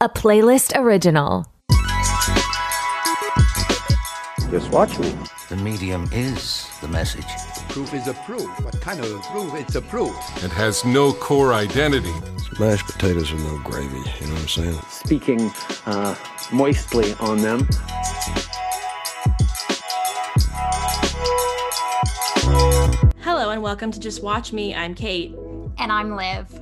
a playlist original. Just watch me. The medium is the message. Proof is a proof. What kind of a proof? It's a proof. It has no core identity. Mashed potatoes with no gravy, you know what I'm saying? Speaking uh, moistly on them. Hello and welcome to Just Watch Me. I'm Kate. And I'm Liv.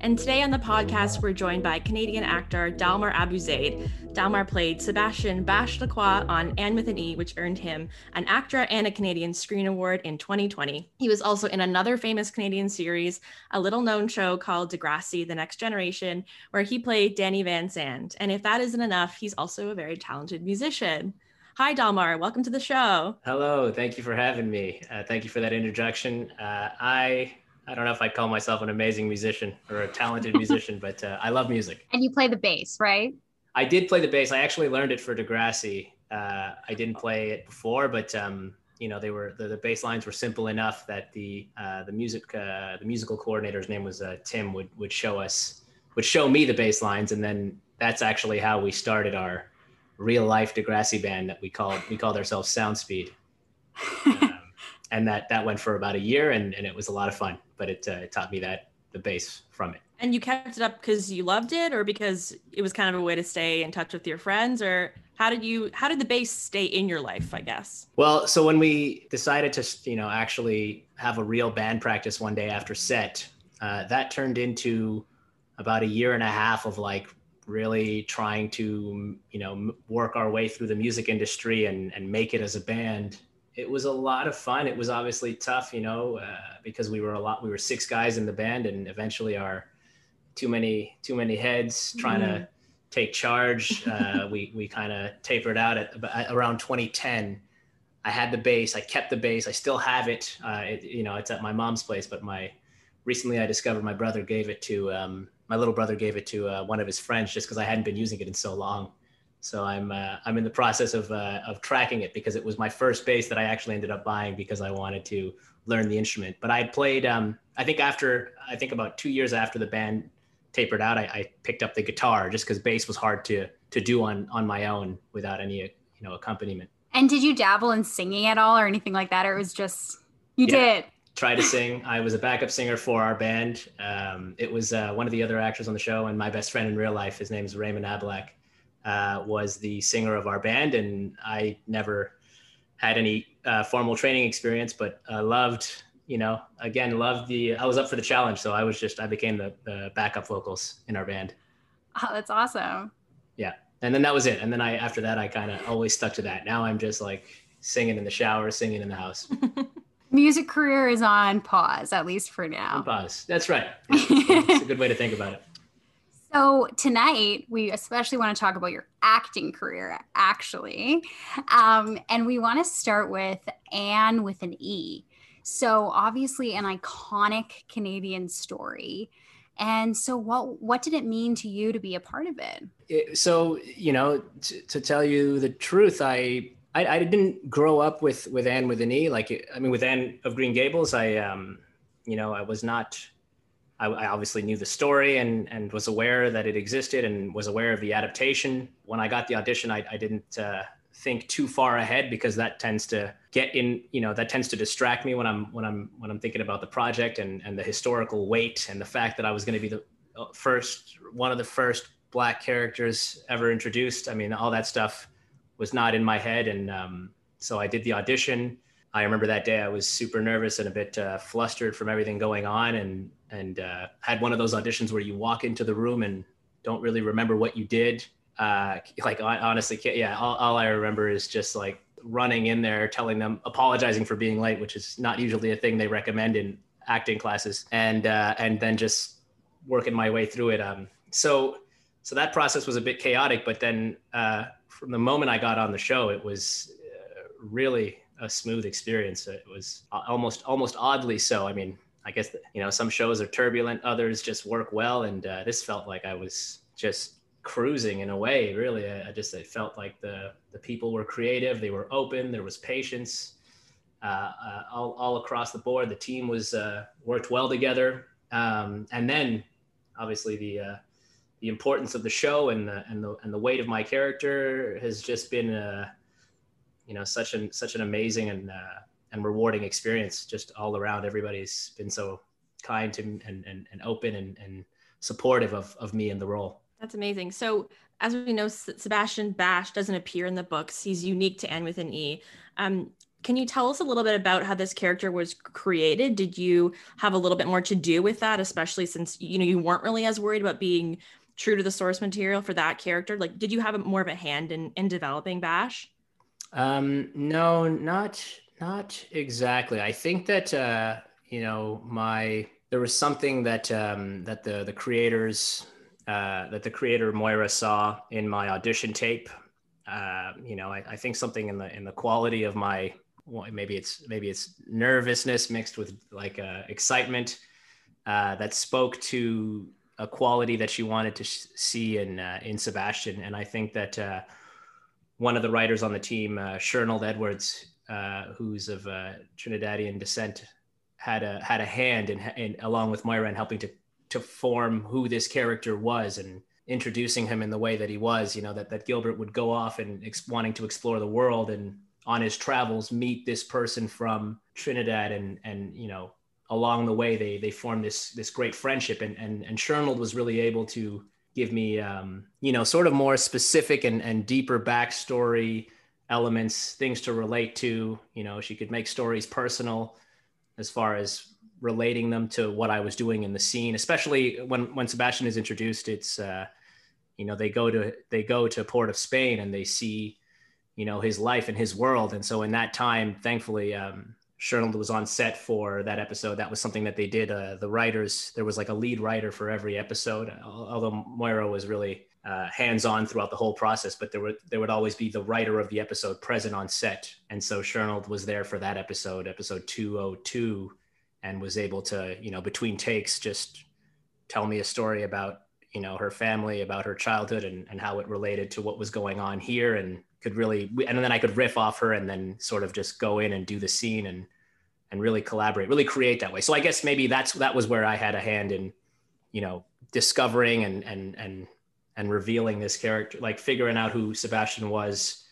And today on the podcast, we're joined by Canadian actor Dalmar Abuzeid. Dalmar played Sebastian Bash Lacroix on Anne with an E, which earned him an ACTRA and a Canadian Screen Award in 2020. He was also in another famous Canadian series, a little known show called Degrassi The Next Generation, where he played Danny Van Zandt. And if that isn't enough, he's also a very talented musician. Hi, Dalmar. Welcome to the show. Hello. Thank you for having me. Uh, thank you for that introduction. Uh, I I don't know if I call myself an amazing musician or a talented musician, but uh, I love music. And you play the bass, right? I did play the bass. I actually learned it for Degrassi. Uh, I didn't play it before, but um, you know they were the, the bass lines were simple enough that the uh, the music uh, the musical coordinator's name was Tim would would show us would show me the bass lines, and then that's actually how we started our real life Degrassi band that we called we called ourselves Soundspeed, um, and that that went for about a year, and, and it was a lot of fun. But it, uh, it taught me that the bass from it. And you kept it up because you loved it, or because it was kind of a way to stay in touch with your friends, or how did you how did the bass stay in your life? I guess. Well, so when we decided to you know actually have a real band practice one day after set, uh, that turned into about a year and a half of like really trying to you know work our way through the music industry and and make it as a band it was a lot of fun it was obviously tough you know uh, because we were a lot we were six guys in the band and eventually our too many too many heads trying mm. to take charge uh, we we kind of tapered out at, at, around 2010 i had the bass i kept the bass i still have it, uh, it you know it's at my mom's place but my recently i discovered my brother gave it to um, my little brother gave it to uh, one of his friends just because I hadn't been using it in so long. So I'm uh, I'm in the process of uh, of tracking it because it was my first bass that I actually ended up buying because I wanted to learn the instrument. But I played um, I think after I think about two years after the band tapered out, I, I picked up the guitar just because bass was hard to to do on on my own without any you know accompaniment. And did you dabble in singing at all or anything like that, or it was just you yeah. did? try to sing. I was a backup singer for our band. Um, it was uh, one of the other actors on the show, and my best friend in real life. His name is Raymond Ablack. Uh, was the singer of our band, and I never had any uh, formal training experience, but I loved. You know, again, loved the. I was up for the challenge, so I was just. I became the, the backup vocals in our band. Oh, that's awesome. Yeah, and then that was it. And then I, after that, I kind of always stuck to that. Now I'm just like singing in the shower, singing in the house. music career is on pause, at least for now. On pause. That's right. It's a good way to think about it. So tonight we especially want to talk about your acting career, actually, um, and we want to start with Anne with an E. So obviously an iconic Canadian story. And so, what what did it mean to you to be a part of it? it so, you know, t- to tell you the truth, I I, I didn't grow up with with Anne with an E. Like I mean, with Anne of Green Gables, I um, you know, I was not. I, I, obviously knew the story and and was aware that it existed and was aware of the adaptation. When I got the audition, I, I didn't uh, think too far ahead because that tends to get in. You know, that tends to distract me when I'm when I'm when I'm thinking about the project and and the historical weight and the fact that I was going to be the uh, first one of the first black characters ever introduced. I mean, all that stuff was not in my head. And um, so I did the audition. I remember that day I was super nervous and a bit uh, flustered from everything going on, and and uh, had one of those auditions where you walk into the room and don't really remember what you did. Uh, like honestly, yeah, all, all I remember is just like running in there, telling them, apologizing for being late, which is not usually a thing they recommend in acting classes, and uh, and then just working my way through it. Um, so so that process was a bit chaotic, but then uh, from the moment I got on the show, it was uh, really a smooth experience. It was almost almost oddly so. I mean, I guess you know some shows are turbulent, others just work well, and uh, this felt like I was just cruising in a way. Really, I, I just it felt like the the people were creative, they were open, there was patience. Uh, uh, all, all across the board, the team was uh, worked well together, um, and then obviously the uh, the importance of the show and the and the and the weight of my character has just been uh, you know such an such an amazing and uh, and rewarding experience just all around. Everybody's been so kind to and and, and open and, and supportive of of me in the role. That's amazing. So as we know, Sebastian Bash doesn't appear in the books. He's unique to Anne with an E. Um, can you tell us a little bit about how this character was created? Did you have a little bit more to do with that, especially since you know you weren't really as worried about being true to the source material for that character? Like, did you have more of a hand in in developing Bash? Um, no, not not exactly. I think that uh, you know my there was something that um, that the the creators uh, that the creator Moira saw in my audition tape. Uh, you know, I, I, think something in the in the quality of my well, maybe it's maybe it's nervousness mixed with like uh, excitement uh, that spoke to a quality that she wanted to sh- see in uh, in Sebastian, and I think that uh, one of the writers on the team, uh, Shernold Edwards, uh, who's of uh, Trinidadian descent, had a had a hand in, in along with Moira in helping to to form who this character was and introducing him in the way that he was. You know that that Gilbert would go off and ex- wanting to explore the world and on his travels meet this person from Trinidad and and you know along the way they they formed this this great friendship and and and Shernold was really able to give me um, you know sort of more specific and and deeper backstory elements things to relate to. You know she could make stories personal as far as relating them to what I was doing in the scene especially when when Sebastian is introduced it's uh, you know they go to they go to port of Spain and they see you know his life and his world. And so in that time thankfully um Shernold was on set for that episode. That was something that they did uh, the writers there was like a lead writer for every episode although Moira was really uh, hands-on throughout the whole process but there would there would always be the writer of the episode present on set. And so Shernold was there for that episode episode 202 and was able to you know between takes just tell me a story about you know her family about her childhood and, and how it related to what was going on here and could really and then I could riff off her and then sort of just go in and do the scene and and really collaborate, really create that way. So I guess maybe that's that was where I had a hand in, you know, discovering and and and and revealing this character, like figuring out who Sebastian was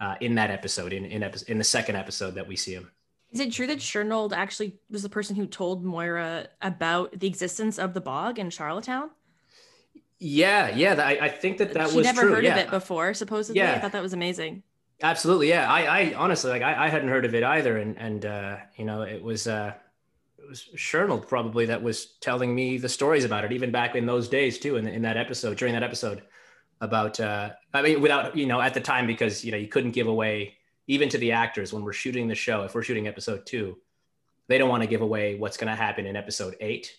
uh, in that episode, in in, epi- in the second episode that we see him. Is it true that Shernold actually was the person who told Moira about the existence of the bog in Charlottetown? Yeah, yeah, I, I think that that she was never true. heard yeah. of it before. Supposedly, Yeah. I thought that was amazing. Absolutely, yeah. I, I honestly like I, I hadn't heard of it either, and and uh, you know it was uh, it was Shernold probably that was telling me the stories about it, even back in those days too, in in that episode during that episode about uh, I mean without you know at the time because you know you couldn't give away even to the actors when we're shooting the show if we're shooting episode two, they don't want to give away what's going to happen in episode eight.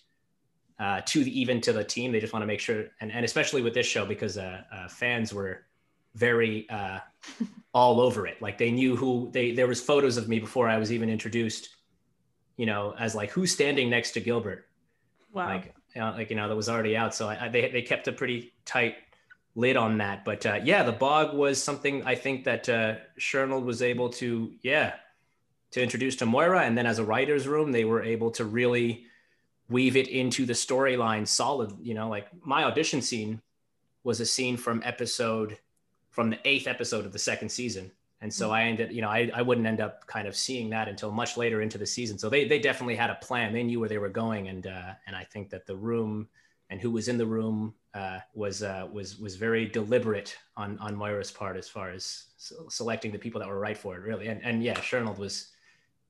Uh, to the even to the team, they just want to make sure, and, and especially with this show because uh, uh, fans were very uh, all over it. Like they knew who they. There was photos of me before I was even introduced. You know, as like who's standing next to Gilbert. Wow. Like, you know, like you know, that was already out. So I, I, they they kept a pretty tight lid on that. But uh, yeah, the bog was something I think that uh, Shernold was able to yeah to introduce to Moira, and then as a writer's room, they were able to really weave it into the storyline solid. You know, like my audition scene was a scene from episode from the eighth episode of the second season. And so I ended, you know, I, I wouldn't end up kind of seeing that until much later into the season. So they, they definitely had a plan. They knew where they were going. And, uh, and I think that the room and who was in the room uh, was, uh, was, was very deliberate on, on Moira's part as far as selecting the people that were right for it really. And, and yeah, Shernold was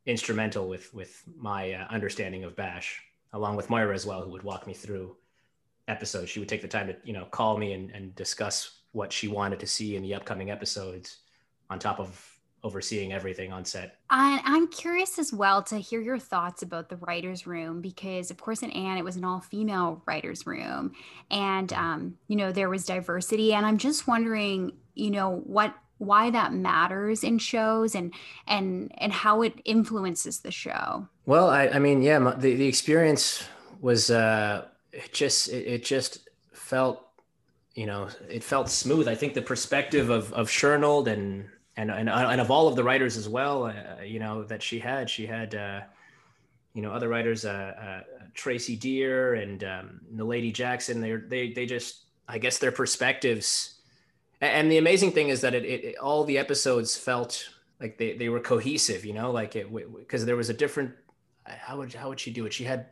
instrumental with, with my uh, understanding of Bash along with Moira as well, who would walk me through episodes. She would take the time to, you know, call me and, and discuss what she wanted to see in the upcoming episodes on top of overseeing everything on set. And I'm curious as well to hear your thoughts about the writer's room because, of course, in Anne, it was an all female writer's room. And, um, you know, there was diversity. And I'm just wondering, you know, what why that matters in shows and and and how it influences the show Well, I, I mean, yeah, my, the, the experience was, uh, it just, it, it just felt, you know, it felt smooth. I think the perspective of, of Shernold and, and, and, and of all of the writers as well, uh, you know, that she had, she had, uh, you know, other writers, uh, uh, Tracey Deer and um, the Lady Jackson, they they, they just, I guess their perspectives. And the amazing thing is that it, it all the episodes felt like they, they were cohesive, you know, like it because there was a different. How would how would she do it? She had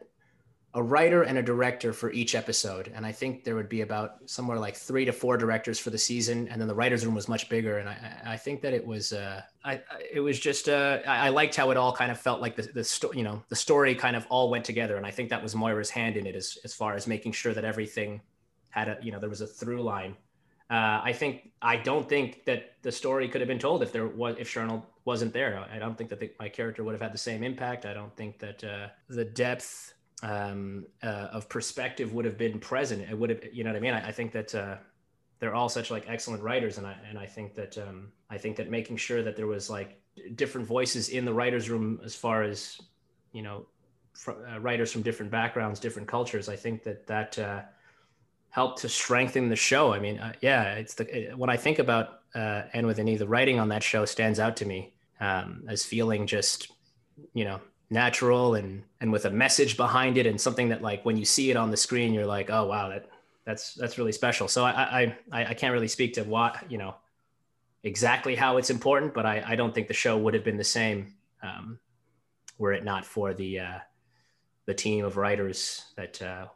a writer and a director for each episode. And I think there would be about somewhere like three to four directors for the season. And then the writer's room was much bigger. And I, I think that it was, uh, I, it was just, uh, I, liked how it all kind of felt like the, the story, you know, the story kind of all went together. And I think that was Moira's hand in it as, as far as making sure that everything had a, you know, there was a through line. Uh, I think, I don't think that the story could have been told if there was, if Shernold wasn't there. I don't think that the, my character would have had the same impact. I don't think that uh, the depth um, uh, of perspective would have been present. It would have, you know what I mean? I, I think that uh, they're all such like excellent writers, and I and I think that um, I think that making sure that there was like different voices in the writers' room as far as you know fr- uh, writers from different backgrounds, different cultures. I think that that uh, helped to strengthen the show. I mean, uh, yeah, it's the when I think about uh, Anne with an E, the writing on that show stands out to me um, as feeling just you know natural and and with a message behind it and something that like when you see it on the screen you're like oh wow that that's that's really special. So i i i can't really speak to what you know exactly how it's important but i i don't think the show would have been the same um, were it not for the uh the team of writers that uh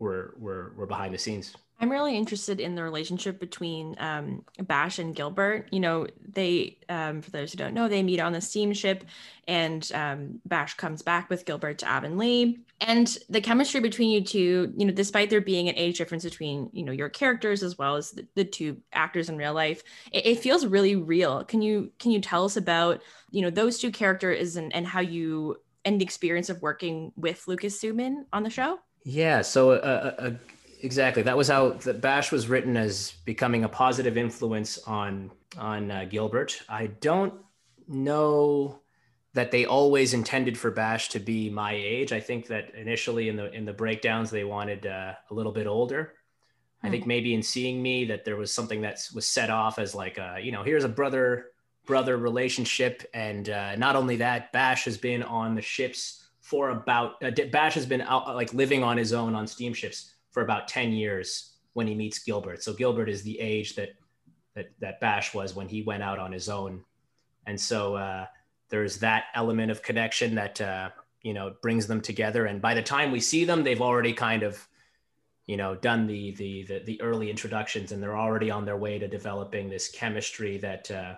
were were were behind the scenes I'm really interested in the relationship between um, Bash and Gilbert. You know, they, um, for those who don't know, they meet on the steamship, and um, Bash comes back with Gilbert to Avonlea. And the chemistry between you two, you know, despite there being an age difference between, you know, your characters as well as the, the two actors in real life, it, it, feels really real. Can you can you tell us about, you know, those two characters and and how you and the experience of working with Lucas Zumann on the show? Yeah. So a, a, exactly. That was how the Bash was written as becoming a positive influence on on uh, Gilbert. I don't know that they always intended for Bash to be my age. I think that initially in the in the breakdowns they wanted uh, a little bit older. I think hmm. maybe in seeing me that there was something that was set off as like a, you know here's a brother brother relationship and uh, not only that Bash has been on the ships for about uh, Bash has been out like living on his own on steamships for about 10 years when he meets Gilbert. So Gilbert is the age that that that Bash was when he went out on his own. And so uh, there's that element of connection that uh, you know brings them together. And by the time we see them, they've already kind of you know done the the the, the early introductions, and they're already on their way to developing this chemistry that uh,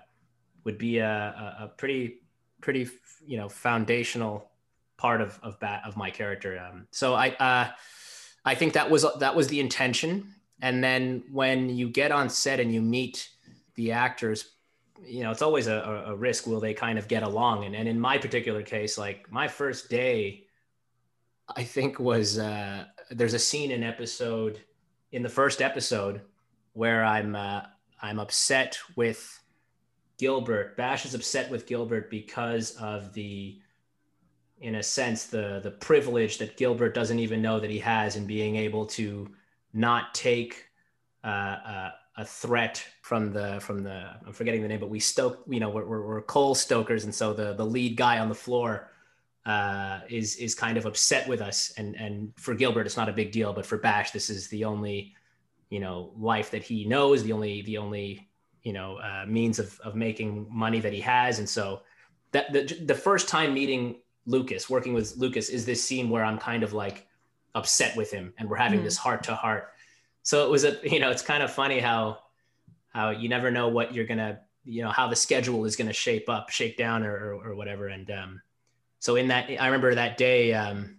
would be a, a, pretty pretty you know foundational part of of, bat, of my character. Um, so I uh, I think that was that was the intention. And then when you get on set and you meet the actors, you know, it's always a, a risk. Will they kind of get along? And, and in my particular case, like my first day, I think was uh, there's a scene in episode in the first episode where I'm uh, I'm upset with Gilbert. Bash is upset with Gilbert because of the in a sense the the privilege that Gilbert doesn't even know that he has in being able to not take uh, uh, a threat from the from the I'm forgetting the name, but we stoke you know we're, we're, we're coal stokers, and so the the lead guy on the floor uh, is is kind of upset with us, and and for Gilbert it's not a big deal, but for Bash this is the only you know life that he knows, the only the only you know uh, means of of making money that he has, and so that the the first time meeting Lucas, working with Lucas, is this scene where I'm kind of like upset with him and we're having mm. this heart to heart. So it was a, you know, it's kind of funny how, how you never know what you're going to, you know, how the schedule is going to shape up, shake down or, or, or whatever. And, um, so in that, I remember that day, um,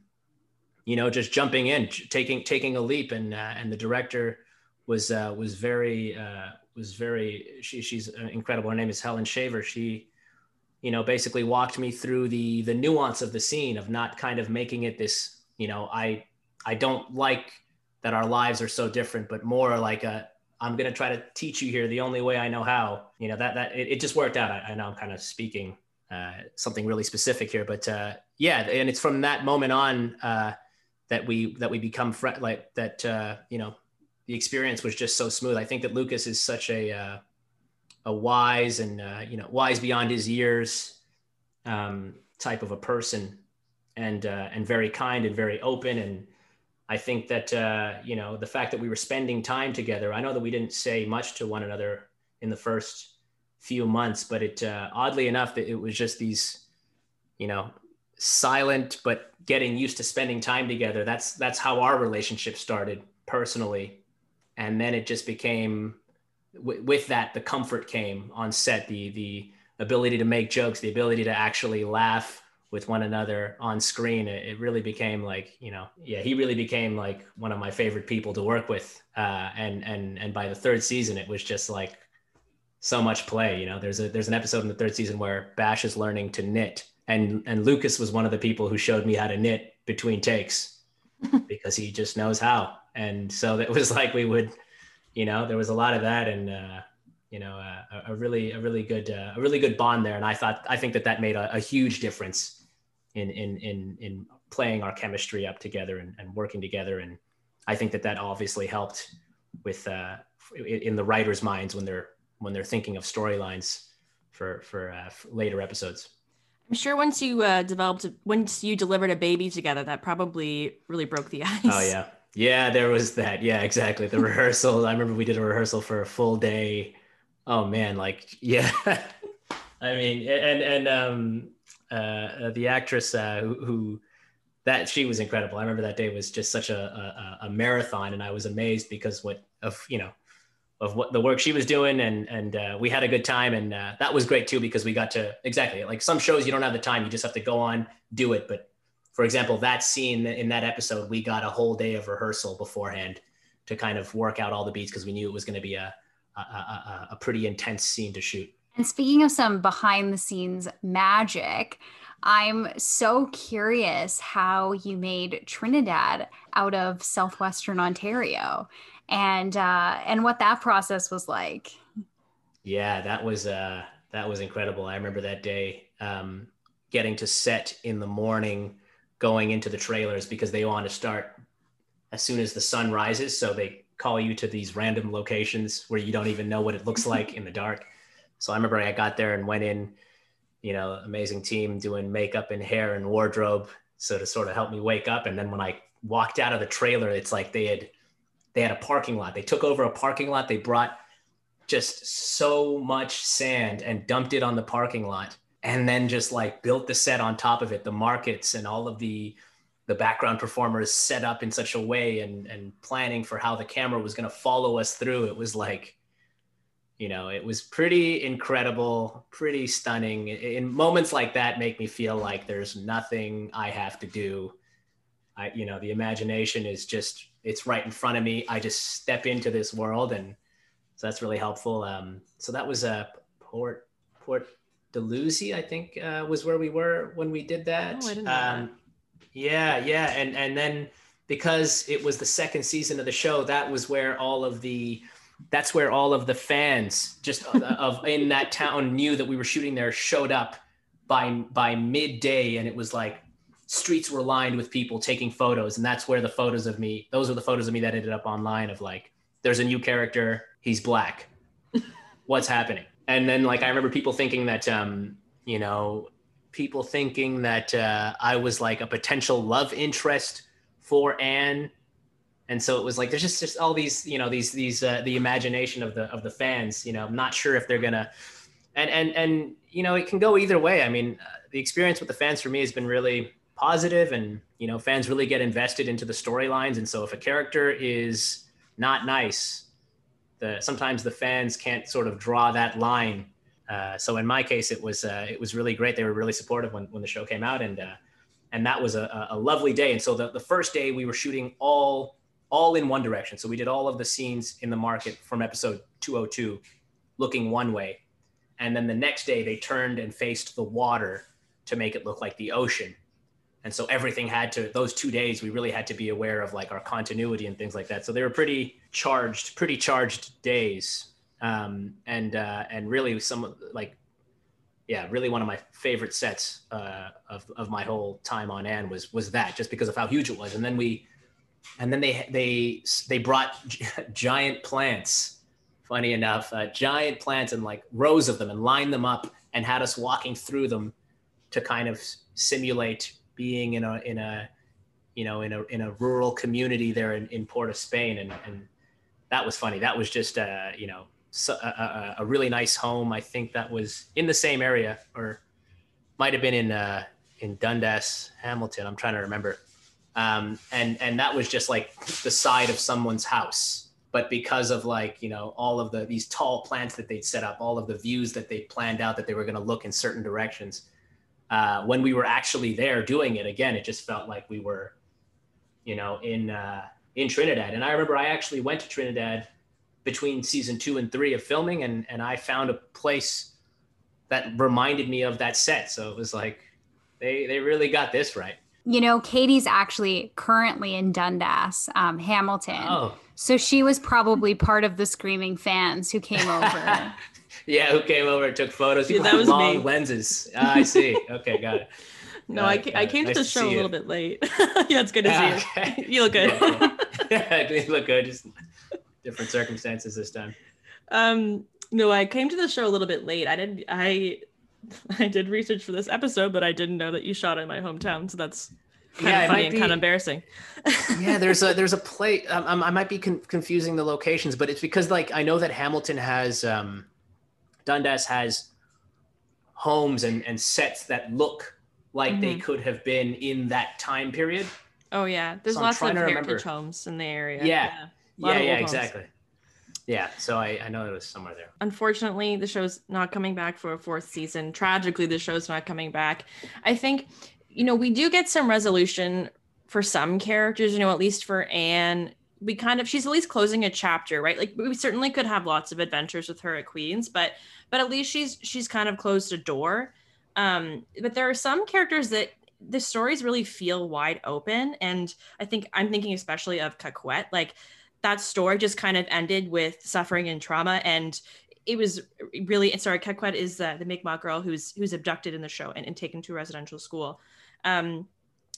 you know, just jumping in, taking, taking a leap and, uh, and the director was, uh, was very, uh, was very, she, she's incredible. Her name is Helen Shaver. She, you know, basically walked me through the the nuance of the scene of not kind of making it this, you know, I I don't like that our lives are so different, but more like a I'm gonna try to teach you here the only way I know how. You know that that it, it just worked out. I, I, know I'm kind of speaking uh, something really specific here, but uh, yeah, and it's from that moment on uh, that we that we become fr- like that. Uh, you know, the experience was just so smooth. I think that Lucas is such a uh, a wise and uh, you know wise beyond his years um, type of a person, and uh, and very kind and very open and I think that uh, you know the fact that we were spending time together. I know that we didn't say much to one another in the first few months, but it uh, oddly enough that it was just these, you know, silent but getting used to spending time together. That's that's how our relationship started personally, and then it just became w- with that the comfort came on set the the ability to make jokes, the ability to actually laugh with one another on screen, it, it, really became like, you know, yeah, he really became like one of my favorite people to work with. Uh, and and and by the third season, it was just like so much play. You know, there's a there's an episode in the third season where Bash is learning to knit, and and Lucas was one of the people who showed me how to knit between takes because he just knows how. And so it was like we would, you know, there was a lot of that, and uh, you know, uh, a, really a really good uh, a really good bond there. And I thought I think that that made a, a huge difference in in in in playing our chemistry up together and, and working together. And i think that that obviously helped with uh, in the writers minds when they're when they're thinking of storylines for for, uh, for later episodes. I'm sure once you uh, developed once you delivered a baby together that probably really broke the ice. oh yeah yeah there was that yeah exactly the rehearsal i remember we did a rehearsal for a full day oh man like yeah i mean and and um uh, the actress uh, who, who, that she was incredible. I remember that day was just such a, a, a, marathon, and I was amazed because what of you know of what the work she was doing, and and uh, we had a good time, and uh, that was great too because we got to exactly like some shows you don't have the time, you just have to go on do it. But for example, that scene in that episode, we got a whole day of rehearsal beforehand to kind of work out all the beats because we knew it was going to be a, a, a, a pretty intense scene to shoot. And speaking of some behind the scenes magic, I'm so curious how you made Trinidad out of southwestern Ontario, and uh, and what that process was like. Yeah, that was uh, that was incredible. I remember that day um, getting to set in the morning, going into the trailers because they want to start as soon as the sun rises. So they call you to these random locations where you don't even know what it looks like in the dark. So I remember I got there and went in, you know, amazing team doing makeup and hair and wardrobe. So to sort of help me wake up. And then when I walked out of the trailer, it's like they had they had a parking lot. They took over a parking lot. They brought just so much sand and dumped it on the parking lot and then just like built the set on top of it the markets and all of the the background performers set up in such a way and and planning for how the camera was going to follow us through. It was like you know it was pretty incredible pretty stunning. In moments like that make me feel like there's nothing i have to do. I you know the imagination is just it's right in front of me. I just step into this world and so that's really helpful. Um, so that was a port port dalhousie i think uh, was where we were when we did that, oh, I didn't know um, that. yeah yeah and and then because it was the second season of the show that was where all of the that's where all of the fans just of, of in that town knew that we were shooting there showed up by by midday and it was like streets were lined with people taking photos and that's where the photos of me those are the photos of me that ended up online of like there's a new character he's black. What's happening and then like i remember people thinking that um you know people thinking that uh, i was like a potential love interest for anne. And so it was like there's just just all these you know these these uh, the imagination of the of the fans you know i'm not sure if they're gonna and and and you know it can go either way. I mean uh, the experience with the fans for me has been really positive and you know fans really get invested into the storylines. And so if a character is not nice the sometimes the fans can't sort of draw that line uh, so in my case it was uh, it was really great they were really supportive when, when the show came out and uh, and that was a, a lovely day and so the, the first day we were shooting all all in one direction. So we did all of the scenes in the market from episode 202 looking one way. And then the next day they turned and faced the water to make it look like the ocean. And so everything had to, those two days, we really had to be aware of like our continuity and things like that. So they were pretty charged, pretty charged days. Um, and, uh, and really some like, yeah, really one of my favorite sets uh, of, of my whole time on Anne was, was that just because of how huge it was. And then we, and then they they they brought giant plants funny enough uh, giant plants and like rows of them and lined them up and had us walking through them to kind of simulate being in a in a you know, in a in a rural community there in, in Port of Spain, and and that was funny. That was just uh, you know a, a, a really nice home. I think that was in the same area, or might have been in uh, in Dundas, Hamilton. I'm trying to remember. Um, and and that was just like the side of someone's house. But because of like you know all of the these tall plants that they'd set up, all of the views that they planned out that they were going to look in certain directions, uh, when we were actually there doing it again, it just felt like we were, you know, in uh, in Trinidad. And I remember I actually went to Trinidad between season two and three of filming, and and I found a place that reminded me of that set. So it was like they they really got this right. You know, Katie's actually currently in Dundas, um, Hamilton. Oh. So she was probably part of the screaming fans who came over. yeah, who came over and took photos? Yeah, that was me. me. lenses. Ah, I see. Okay, got it. No, Got I, ca- I came Nice to the show a you. little bit late. yeah, it's good to Ah, see okay. you. You look good. yeah, you look good. Just different circumstances this time. um, no, I came to the show a little bit late. I did I I did research for this episode, but I didn't know that you shot in my hometown. So that's kind Yeah, of funny and kind of embarrassing. yeah there's a there's a play um, um, i might be con- confusing the locations but it's because like i know that hamilton has um dundas has homes and and sets that look like they Mhm. could have been in that time period Oh yeah, there's So lots of heritage remember. homes in the area. Yeah. Lot yeah yeah exactly yeah so i i know it was somewhere there unfortunately the show's not coming back for a fourth season tragically the show's not coming back i think you know we do get some resolution for some characters you know at least for anne we kind of she's at least closing a chapter right? Like we certainly could have lots of adventures with her at queens but but at least she's she's kind of closed a door. Um but there are some characters that the stories really feel wide open and i think i'm thinking especially of Ka'kwet. like that story just kind of ended with suffering and trauma and it was really sorry Ka'kwet is the Mi'kmaq girl who's who's abducted in the show and, and taken to residential school. Um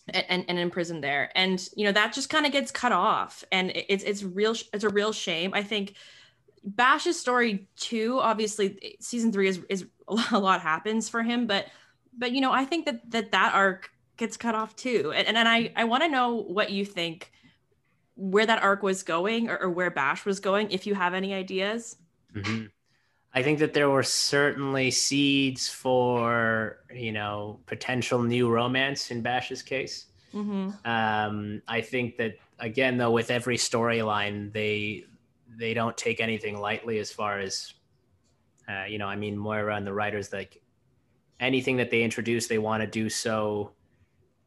and, and imprisoned there. And you know that just kind of gets cut off. And it's it's real it's a real shame. I think bash's story too obviously season three is is a lot happens for him. But but you know i think that that that arc gets cut off too. And and, and i i want to know what you think where that arc was going or, or where bash was going if you have any ideas. Mhm. I think that there were certainly seeds for you know potential new romance in Bash's case. mm-hmm. Um, I think that again, though, with every storyline, they they don't take anything lightly as far as uh, you know. I mean, Moira and the writers like anything that they introduce, they want to do so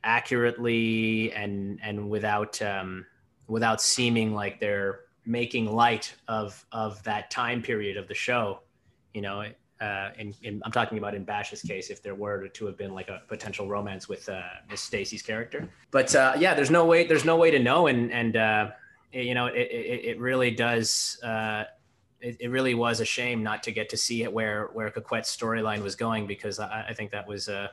accurately and and without um, without seeming like they're making light of of that time period of the show. You know, uh, in, in I'm talking about in Bash's case, if there were to have been like a potential romance with uh, Miss Stacy's character. But uh, yeah, there's no way there's no way to know, and and uh, it- you know it, it, it really does. Uh, it, it really was a shame not to get to see it where where Ka'kwet's storyline was going because I, I think that was a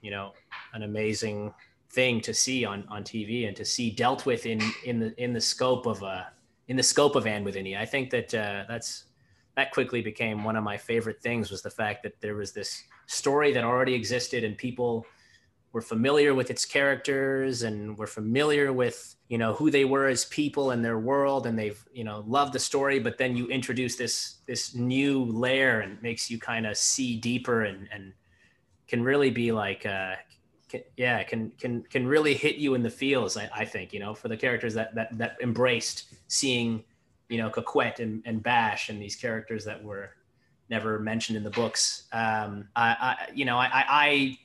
you know an amazing thing to see on on TV and to see dealt with in in the in the scope of uh in the scope of Anne Within I think that uh, that's that quickly became one of my favorite things was the fact that there was this story that already existed and people were familiar with its characters and were familiar with you know who they were as people and their world. And they've you know loved the story but then you introduce this this new layer and makes you kind of see deeper and and can really be like uh can, yeah can can can really hit you in the feels I, I think you know for the characters that that that embraced seeing you know Ka'kwet and, and Bash and these characters that were never mentioned in the books. Um I, I you know I I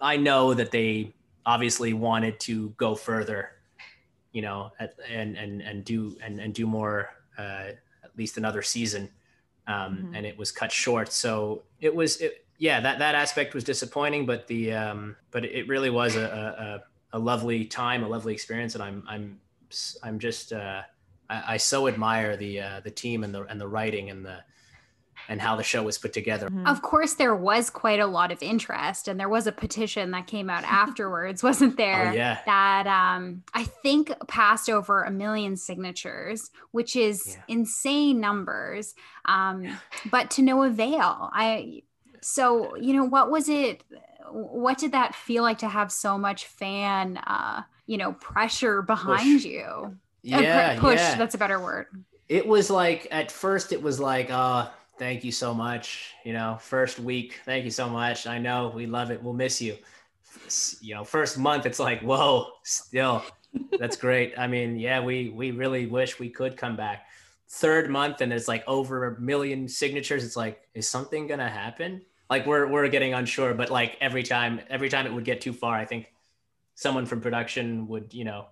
I know that they obviously wanted to go further you know at, and and and do and and do more uh at least another season. Um Mhm. and it was cut short. So it was it, yeah that that aspect was disappointing but the um but it really was a a, a lovely time a lovely experience. And i'm i'm i'm just uh i, I so admire the uh the team and the and the writing and the and how the show was put together Of course, there was quite a lot of interest, and there was a petition that came out afterwards, wasn't there? Oh, yeah. That um, I think passed over a million signatures, which is Yeah. insane numbers, um, but to no avail. I so you know what was it? What did that feel like to have so much fan? Uh, you know, pressure behind Push. you. Uh, Yeah, pu- push. yeah. That's a better word. it was like at first it was like oh thank you so much you know first week thank you so much i know we love it we'll miss you you know first month it's like whoa still that's great i mean yeah we we really wish we could come back third month and there's like over a million signatures it's like is something gonna happen like we're we're getting unsure but like every time every time it would get too far i think someone from production would you know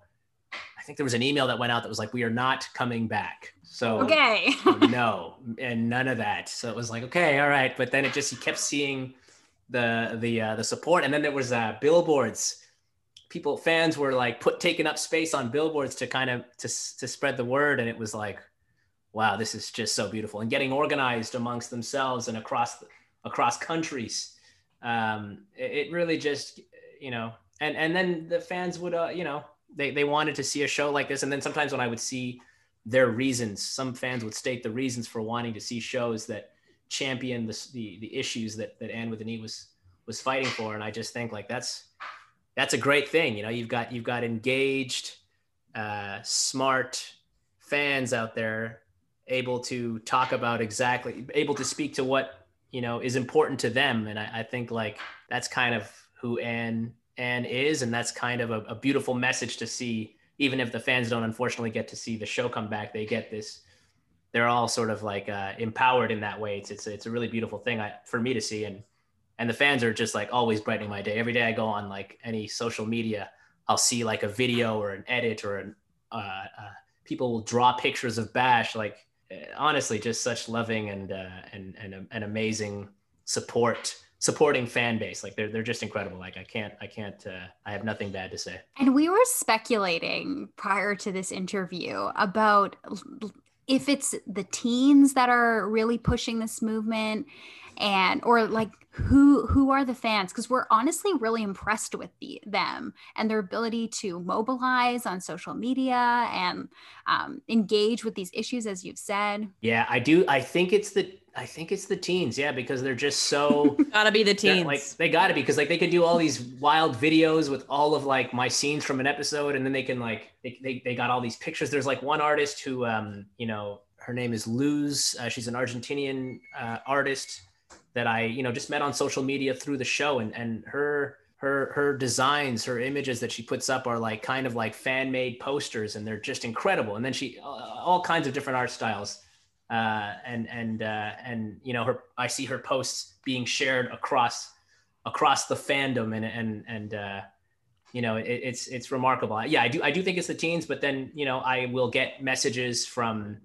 think there was an email that went out that was like, "We are not coming back." So Okay. no, and none of that. So it was like, okay, all right. But then it just you kept seeing the the uh, the support, and then there was uh, billboards. People, fans were like put taking up space on billboards to kind of to to spread the word, and it was like, wow, this is just so beautiful, and getting organized amongst themselves and across across countries. Um, it, it really just you know, and and then the fans would uh, you know they they wanted to see a show like this, and then sometimes when I would see their reasons. Some fans would state the reasons for wanting to see shows that champion the the, the issues that that Anne with an E was was fighting for, and I just think like that's that's a great thing. You know, you've got you've got engaged, uh, smart fans out there able to talk about exactly able to speak to what you know is important to them, and I, I think like that's kind of who Anne Anne is, and that's kind of a, a beautiful message to see even if the fans don't unfortunately get to see the show come back, they get this. They're all sort of like uh, empowered in that way. It's it's it's a really beautiful thing I, for me to see, and and the fans are just like always brightening my day. Every day I go on like any social media, I'll see like a video or an edit or an uh, uh, people will draw pictures of Bash. Like uh, honestly, just such loving and uh, and and an amazing support supporting fan base. Like they're they're just incredible. Like I can't I can't uh, I have nothing bad to say. And we were speculating prior to this interview about if it's the teens that are really pushing this movement and or like who who are the fans because we're honestly really impressed with the, them and their ability to mobilize on social media and um, engage with these issues as you've said Yeah, I do. I think it's the I think it's the teens. Yeah, because they're just so Gotta be the teens. like they got to be because like they could do all these wild videos with all of like my scenes from an episode, and then they can like they they, they got all these pictures. There's like one artist who um you know her name is Luz. Uh, she's an Argentinian uh, artist that I you know just met on social media through the show, and and her her her designs her images that she puts up are like kind of like fan made posters and they're just incredible and then she uh, all kinds of different art styles uh, and and uh, and you know her I see her posts being shared across across the fandom and and and uh, you know it, it's it's remarkable. Yeah, I do I do think it's the teens, but then you know I will get messages from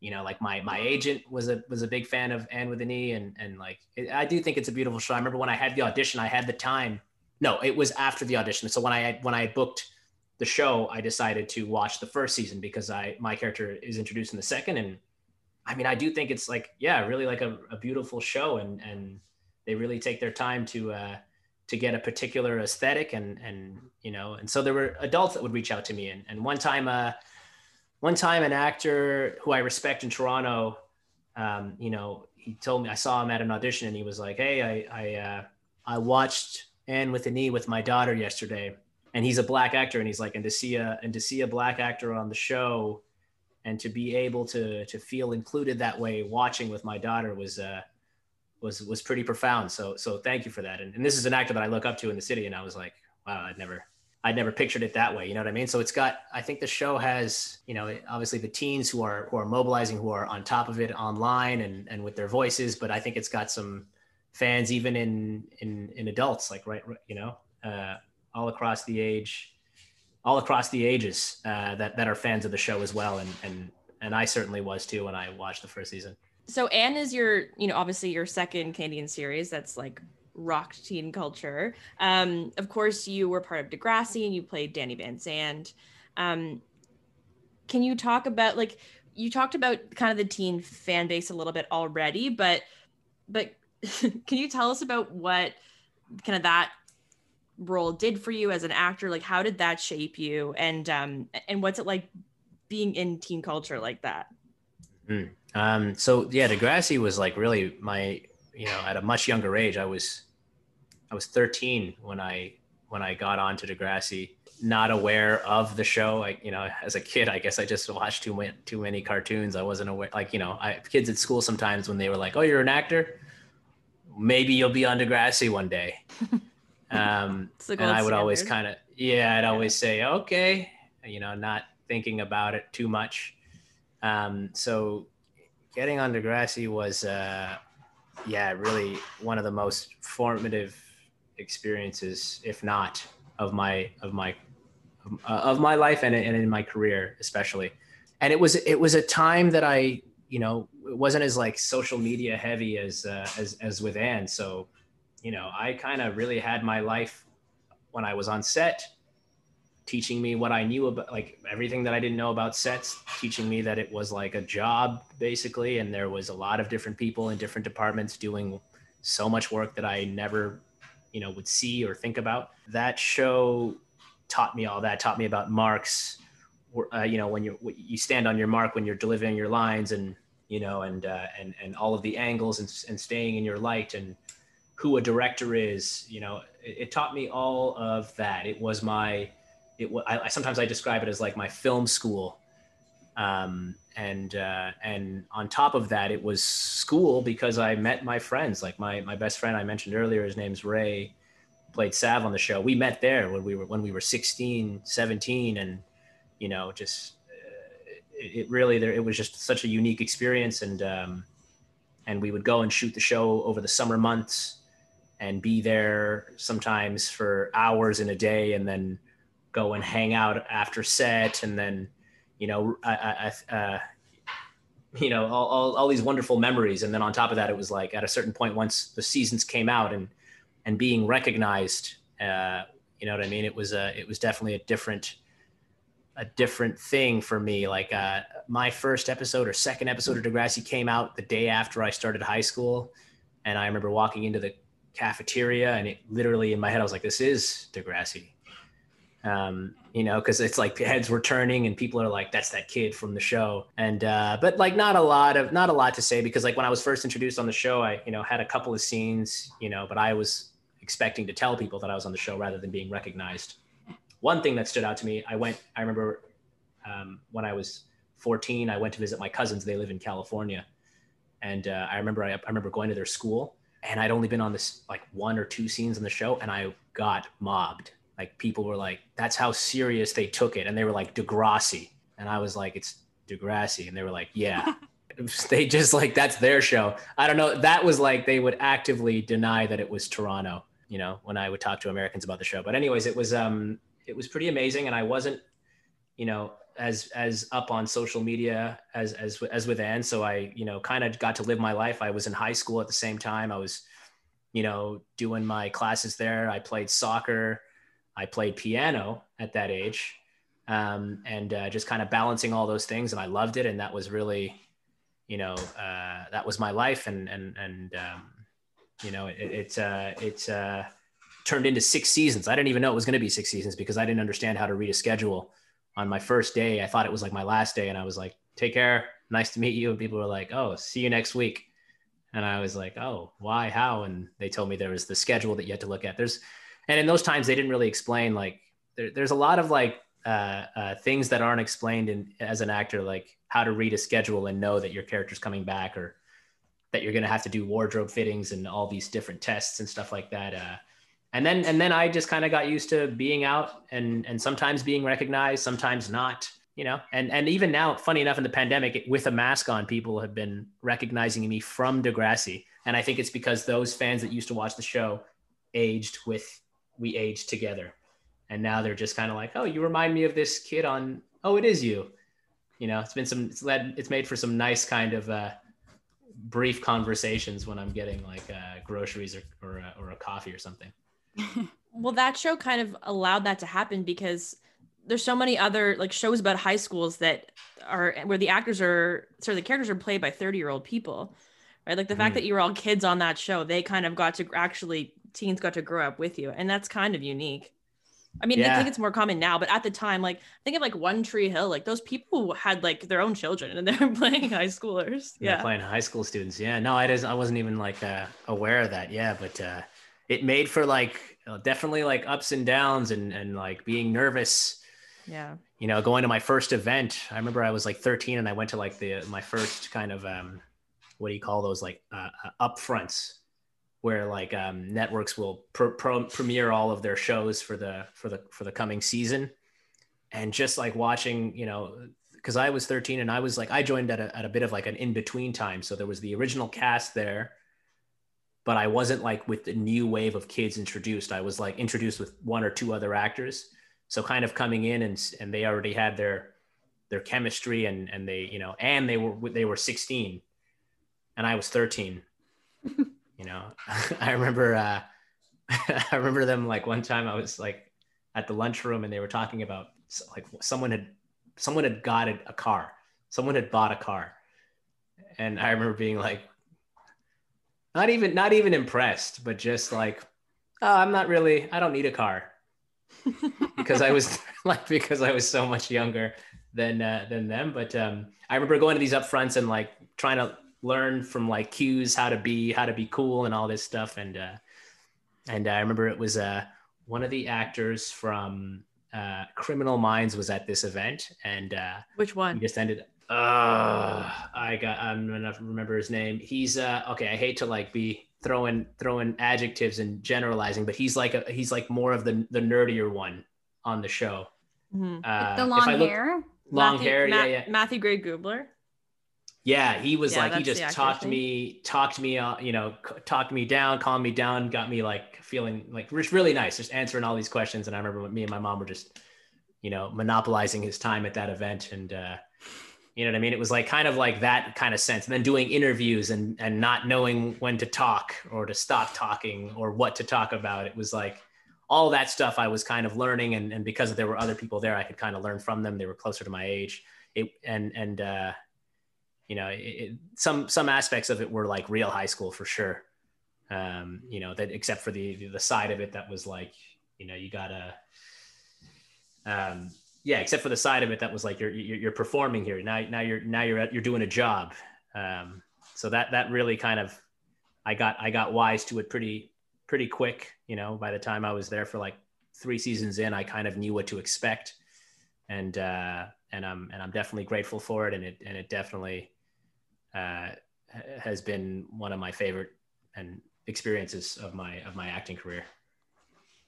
you know like my my agent was a was a big fan of Anne with an E and and like it, I do think it's a beautiful show. I remember when I had the audition, I had the time. No, it was after the audition. So when I had when I booked the show, I decided to watch the first season because I my character is introduced in the second and I mean, I do think it's like, yeah, really like a, a beautiful show, and and they really take their time to uh, to get a particular aesthetic, and and you know, and so there were adults that would reach out to me, and and one time, uh, one time, an actor who I respect in Toronto, um, you know, he told me I saw him at an audition, and he was like, hey, I I uh, I watched Anne with an E with my daughter yesterday, and he's a black actor, and he's like, and to see a and to see a black actor on the show and to be able to to feel included that way watching with my daughter was uh was was pretty profound. So so thank you for that. And, and this is an actor that i look up to in the city and i was like wow i'd never i'd never pictured it that way you know what i mean? So it's got i think the show has you know obviously the teens who are who are mobilizing who are on top of it online and and with their voices but i think it's got some fans even in in in adults like right, you know uh all across the age all across the ages uh, that that are fans of the show as well, and and and I certainly was too when I watched the first season. So Anne is your, you know, obviously your second Canadian series. That's like rocked teen culture. Um, of course, you were part of Degrassi and you played Danny Van Zandt. Um, can you talk about like you talked about kind of the teen fan base a little bit already, but but can you tell us about what kind of that role did for you as an actor? Like how did that shape you and um and what's it like being in teen culture like that? Mm. Um, so yeah, Degrassi was like really my, you know, at a much younger age. I was, I was 13 when I when I got onto Degrassi. not aware of the show. Like, you know, as a kid, I guess I just watched too many, too many cartoons. I wasn't aware, like, you know, I kids at school sometimes when they were like, oh, you're an actor, maybe you'll be on Degrassi one day. Um, and I would always kind of, yeah, I'd always say, okay, you know, not thinking about it too much. Um, so getting on Degrassi was, uh, yeah, really one of the most formative experiences, if not of my of my uh, of my life and, and in my career especially. And it was it was a time that I you know it wasn't as like social media heavy as uh, as as with Anne. So you know I kind of really had my life when I was on set teaching me what I knew about like everything that I didn't know about sets, teaching me that it was like a job basically. And there was a lot of different people in different departments doing so much work that I never, you know, would see or think about. That show taught me all that, taught me about marks, uh, you know, when you you stand on your mark when you're delivering your lines and, you know, and, uh, and, and all of the angles and, and staying in your light and who a director is, you know, it, it taught me all of that. It was my, it I, I sometimes I describe it as like my film school. Um, and uh, and on top of that, it was school because I met my friends. Like my my best friend I mentioned earlier, his name's Ray, played Sav on the show. We met there when we were when we were 16, 17, and you know just uh, it, it really there it was just such a unique experience. And um, and we would go and shoot the show over the summer months and be there sometimes for hours in a day, and then go and hang out after set and then you know i i, uh, you know all, all, all these wonderful memories. And then on top of that it was like at a certain point once the seasons came out and and being recognized uh you know what i mean? It was a it was definitely a different a different thing for me. Like uh my first episode or second episode of degrassi came out the day after i started high school. And i remember walking into the cafeteria and it literally in my head i was like this is degrassi um, you know, because it's like heads were turning and people are like, "That's that kid from the show." And uh, but like not a lot of not a lot to say because like when I was first introduced on the show, I you know had a couple of scenes, you know, but I was expecting to tell people that I was on the show rather than being recognized. One thing that stood out to me, I went, I remember um, when I was 14, I went to visit my cousins. They live in California, and uh, I remember I, I remember going to their school, and I'd only been on this like one or two scenes in the show, and I got mobbed like people were like that's how serious they took it and they were like degrassi and i was like it's degrassi and they were like yeah they just like that's their show i don't know that was like they would actively deny that it was toronto you know when i would talk to americans about the show but anyways it was um it was pretty amazing and i wasn't you know as as up on social media as as as with Anne. So I, you know, kind of got to live my life. I was in high school at the same time. I was, you know, doing my classes there. I played soccer. I played piano at that age, um, and uh, just kind of balancing all those things. And I loved it. And that was really, you know, uh, that was my life. And and and um, you know, it, it's uh, uh, turned into six seasons. I didn't even know it was going to be six seasons because I didn't understand how to read a schedule. On my first day, I thought it was like my last day, and I was like, "Take care, nice to meet you." And people were like, "Oh, see you next week." And I was like, "Oh, why? How?" And they told me there was the schedule that you had to look at. There's, and in those times they didn't really explain like there, there's a lot of like uh, uh, things that aren't explained in as an actor, like how to read a schedule and know that your character's coming back, or that you're going to have to do wardrobe fittings and all these different tests and stuff like that. Uh, and then and then I just kind of got used to being out and and sometimes being recognized, sometimes not. You know, and and even now, funny enough, in the pandemic, with a mask on, people have been recognizing me from Degrassi, and I think it's because those fans that used to watch the show aged with we aged together, and now they're just kind of like, oh, you remind me of this kid on. Oh, it is you. You know, it's been some. It's led. It's made for some nice kind of. Uh, brief conversations when I'm getting like uh, groceries or or, uh, or a coffee or something. well, that show kind of allowed that to happen because there's so many other like shows about high schools that are where the actors are sorry the characters are played by 30 year old people right like the fact Mhm. that you were all kids on that show they kind of got to actually teens got to grow up with you and that's kind of unique i mean i think it's more common now but at the time like think of like one tree hill like those people had like their own children and they're playing high schoolers Yeah, yeah playing high school students. Yeah, no, I didn't. I wasn't even like uh, aware of that. Yeah, but uh, it made for like uh, definitely like ups and downs and and like being nervous Yeah. you know going to my first event i remember i was like 13 and i went to like the my first kind of um what do you call those like uh, uh, upfronts where like um networks will pr- pro- premiere all of their shows for the for the for the coming season. And just like watching you know because i was 13 and i was like i joined at a, at a bit of like an in-between time. So there was the original cast there but i wasn't like with the new wave of kids introduced. I was like introduced with one or two other actors. So kind of coming in and and they already had their their chemistry and and they you know and they were they were 16 and i was 13 you know i remember uh i remember them like one time i was like at the lunchroom and they were talking about like someone had someone had got a, car. Someone had bought a car. And i remember being like not even not even impressed but just like oh i'm not really i don't need a car. Because i was like because i was so much younger than uh, than them. But um i remember going to these upfronts and like trying to learn from like cues how to be how to be cool and all this stuff and uh and i remember it was uh one of the actors from uh criminal minds was at this event and uh Which he one? just ended uh i got i'm gonna remember his name he's uh okay i hate to like be throwing throwing adjectives and generalizing but he's like a he's like more of the the nerdier one on the show Mhm. uh the long look- hair. long Matthew- hair Ma- yeah yeah Matthew Gray Gubler. Yeah he was Yeah, like he just talked name. me talked me uh, you know talked me down calmed me down got me like feeling like really nice just answering all these questions. And i remember me and my mom were just you know monopolizing his time at that event. And uh you know what i mean? It was like kind of like that kind of sense. And then doing interviews and and not knowing when to talk or to stop talking or what to talk about. It was like all that stuff i was kind of learning. And, and because there were other people there i could kind of learn from them. They were closer to my age. It and and uh you know it, it, some some aspects of it were like real high school for sure. Um you know that except for the the side of it that was like you know you gotta um yeah except for the side of it that was like you're you're, you're performing here. Now now you're now you're at, you're doing a job. Um so that that really kind of i got i got wise to it pretty pretty quick you know by the time i was there for like three seasons in i kind of knew what to expect. And uh and i'm and i'm definitely grateful for it. And it and it definitely uh has been one of my favorite and experiences of my of my acting career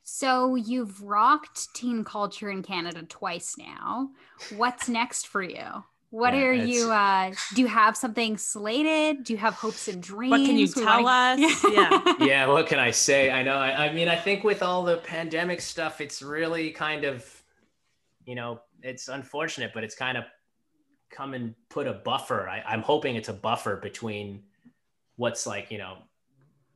So you've rocked teen culture in Canada twice now. What's next for you? What Yeah, are you uh do you have something slated? Do you have hopes and dreams? What can you We tell wanna- us? Yeah. yeah what can i say i know I, I mean i think with all the pandemic stuff it's really kind of you know it's unfortunate but it's kind of come and put a buffer. I, i'm hoping it's a buffer between what's like you know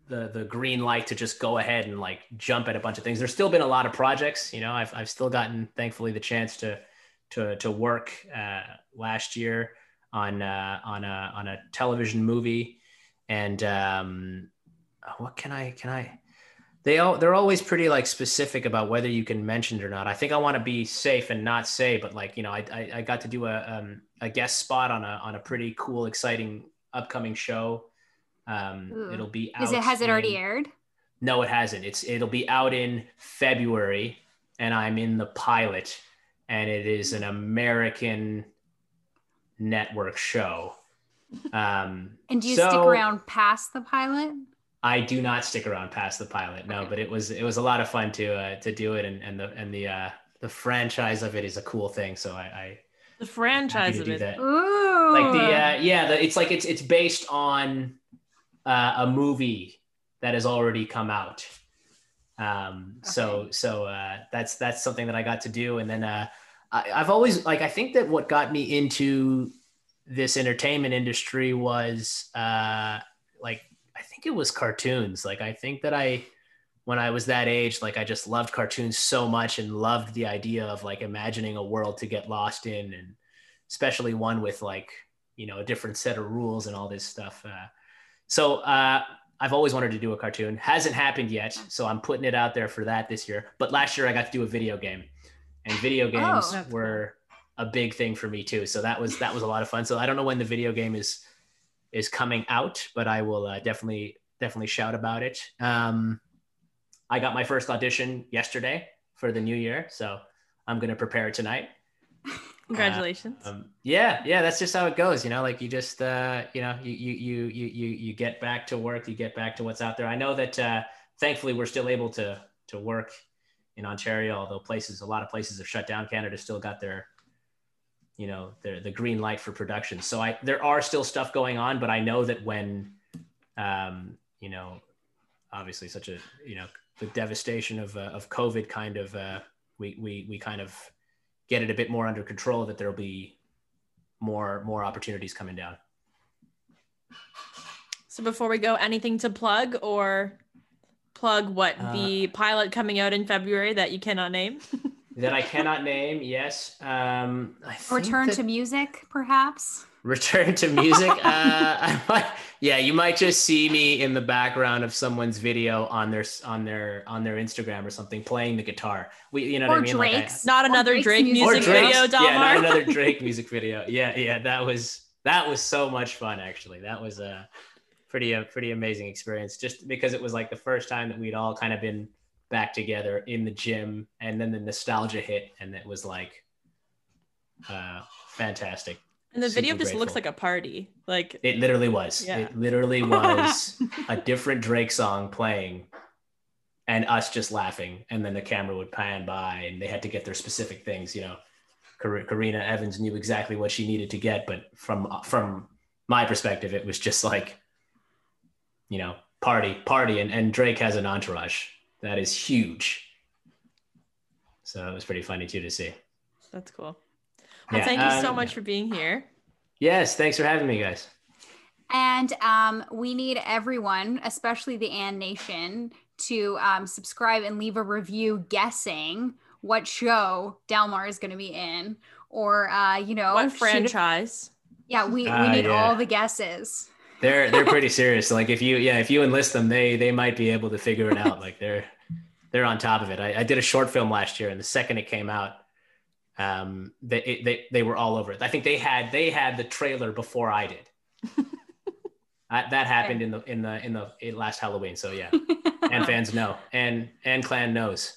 the the green light to just go ahead and like jump at a bunch of things. There's still been a lot of projects you know. I've, I've still gotten thankfully the chance to to to work uh, last year on uh, on a on a television movie. And um what can I can I they all they're always pretty like specific about whether you can mention it or not. I think I want to be safe and not say, but like you know, I I, I got to do a um, a guest spot on a on a pretty cool, exciting upcoming show. Um, Ooh. it'll be out Is it has it already aired? No, it hasn't. It's it'll be out in February, and I'm in the pilot, and it is an American network show. Um, And do you stick around past the pilot? I do not stick around past the pilot, no. Okay. But it was it was a lot of fun to uh, to do it, and and the and the uh, the franchise of it is a cool thing. So I, I The franchise of it. that. Ooh. Like the uh, yeah, the, it's like it's it's based on uh, a movie that has already come out. Um, so Okay. so uh, that's that's something that I got to do, and then uh, I, I've always like I think that what got me into this entertainment industry was uh, like I think it was cartoons. Like I think that I when I was that age, like I just loved cartoons so much and loved the idea of like imagining a world to get lost in, and especially one with like you know a different set of rules and all this stuff. Uh, so uh, I've always wanted to do a cartoon. Hasn't happened yet, so I'm putting it out there for that this year. But last year I got to do a video game, and video games that's were a big thing for me too. So that was that was a lot of fun. So I don't know when the video game is is coming out, but I will uh, definitely definitely shout about it. Um, I got my first audition yesterday for the new year, so I'm gonna prepare tonight. Congratulations. Uh, um, yeah, yeah, that's just how it goes. You know, like you just, uh, you know, you you you you you you get back to work, you get back to what's out there. I know that uh, thankfully we're still able to to work in Ontario, although places, a lot of places have shut down. Canada still got their, you know, their the green light for production. So I there are still stuff going on, but I know that when, um, you know, obviously such a you know the devastation of uh, of COVID kind of uh, we we we kind of get it a bit more under control, that there'll be more more opportunities coming down. So before we go, anything to plug or plug what uh, the pilot coming out in February that you cannot name? that I cannot name. Yes. Um, Return that... to music, perhaps return to music uh might, yeah you might just see me in the background of someone's video on their on their on their instagram or something playing the guitar we you know or what i mean Drake's. Like I, not another Drake's drake music, video Dalmar. yeah not another drake music video yeah yeah that was that was so much fun actually that was a pretty a pretty amazing experience just because it was like the first time that we'd all kind of been back together in the gym and then the nostalgia hit and it was like uh fantastic and the video just grateful. looks like a party. Like it literally was. Yeah. It literally was a different Drake song playing and us just laughing. And then the camera would pan by and they had to get their specific things, you know. Karena Evans knew exactly what she needed to get, but from from my perspective, it was just like, you know, party, party, and, and Drake has an entourage that is huge. So it was pretty funny too to see. That's cool. Well, yeah, thank you um, so much for being here. Yes, thanks for having me, guys. And um, we need everyone, especially the Anne Nation, to um, subscribe and leave a review guessing what show Dalmar is going to be in, or uh, you know, what franchise. Yeah, we, we uh, need yeah. all the guesses. They're they're pretty serious. Like if you yeah if you enlist them, they they might be able to figure it out. Like they're they're on top of it. I, I did a short film last year, and the second it came out, um, they, they they were all over it. I think they had they had the trailer before I did. that happened in the in the in the in last Halloween. So yeah, and fans know, and and clan knows.